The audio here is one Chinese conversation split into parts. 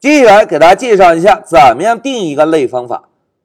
接下来给大家介绍一下怎么样定义一个类方法。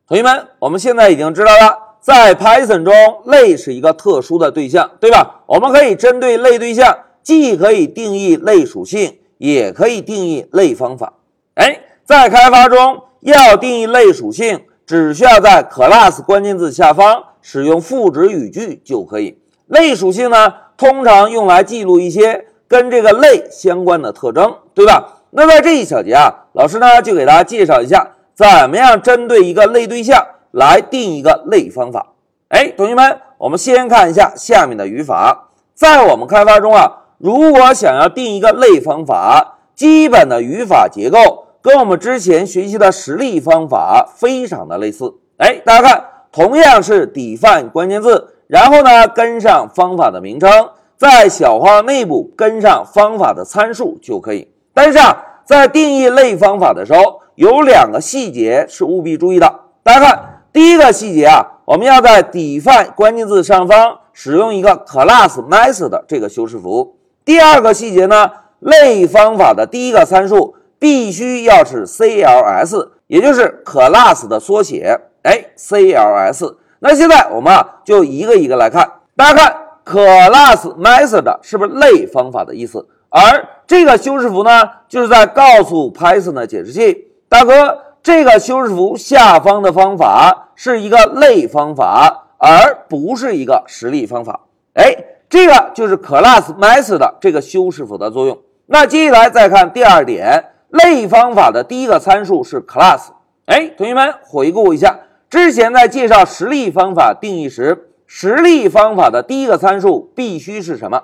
同学们，我们现在已经知道了，在 Python 中，类是一个特殊的对象，对吧？我们可以针对类对象，既可以定义类属性，也可以定义类方法。哎，在开发中要定义类属性，只需要在 class 关键字下方使用赋值语句就可以。类属性呢，通常用来记录一些跟这个类相关的特征，对吧？那在这一小节啊，老师呢就给大家介绍一下。怎么样针对一个类对象来定一个类方法？哎，同学们，我们先看一下下面的语法。在我们开发中啊，如果想要定一个类方法，基本的语法结构跟我们之前学习的实例方法非常的类似。哎，大家看，同样是 define 关键字，然后呢跟上方法的名称，在小花内部跟上方法的参数就可以。但是啊，在定义类方法的时候，有两个细节是务必注意的。大家看，第一个细节啊，我们要在 define 关键字上方使用一个 class method 这个修饰符。第二个细节呢，类方法的第一个参数必须要是 CLS，也就是 class 的缩写。哎，CLS。那现在我们啊，就一个一个来看。大家看，class method 是不是类方法的意思？而这个修饰符呢，就是在告诉 Python 的解释器。大哥，这个修饰符下方的方法是一个类方法，而不是一个实例方法。哎，这个就是 class method 这个修饰符的作用。那接下来再看第二点，类方法的第一个参数是 class。哎，同学们回顾一下，之前在介绍实例方法定义时，实例方法的第一个参数必须是什么？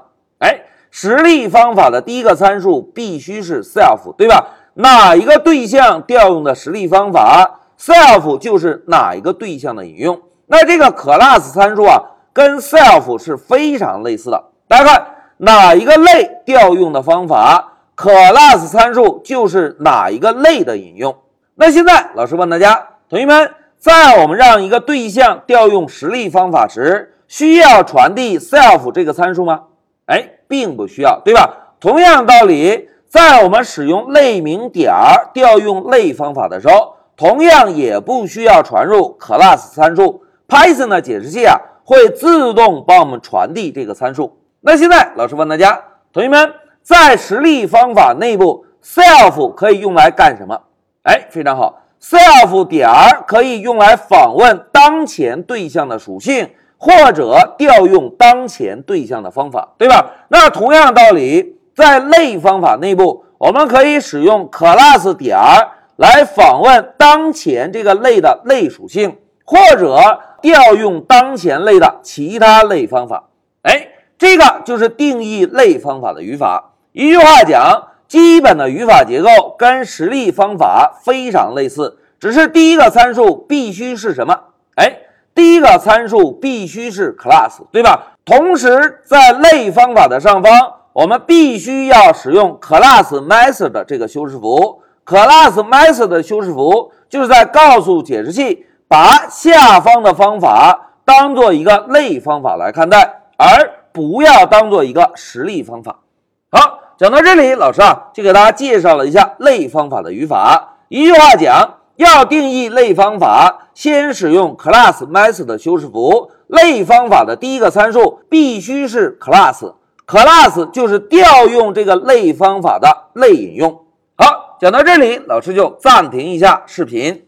实例方法的第一个参数必须是 self，对吧？哪一个对象调用的实例方法，self 就是哪一个对象的引用。那这个 class 参数啊，跟 self 是非常类似的。大家看，哪一个类调用的方法，class 参数就是哪一个类的引用。那现在老师问大家，同学们，在我们让一个对象调用实例方法时，需要传递 self 这个参数吗？哎，并不需要，对吧？同样道理。在我们使用类名点儿调用类方法的时候，同样也不需要传入 class 参数。Python 的解释器啊会自动帮我们传递这个参数。那现在老师问大家，同学们，在实例方法内部，self 可以用来干什么？哎，非常好，self 点儿可以用来访问当前对象的属性，或者调用当前对象的方法，对吧？那同样道理。在类方法内部，我们可以使用 class 点儿来访问当前这个类的类属性，或者调用当前类的其他类方法。哎，这个就是定义类方法的语法。一句话讲，基本的语法结构跟实例方法非常类似，只是第一个参数必须是什么？第一个参数必须是 class，对吧？同时，在类方法的上方。我们必须要使用 class method 这个修饰符，class method 的修饰符就是在告诉解释器，把下方的方法当做一个类方法来看待，而不要当做一个实例方法。好，讲到这里，老师啊就给大家介绍了一下类方法的语法。一句话讲，要定义类方法，先使用 class method 修饰符，类方法的第一个参数必须是 class。class 就是调用这个类方法的类引用。好，讲到这里，老师就暂停一下视频。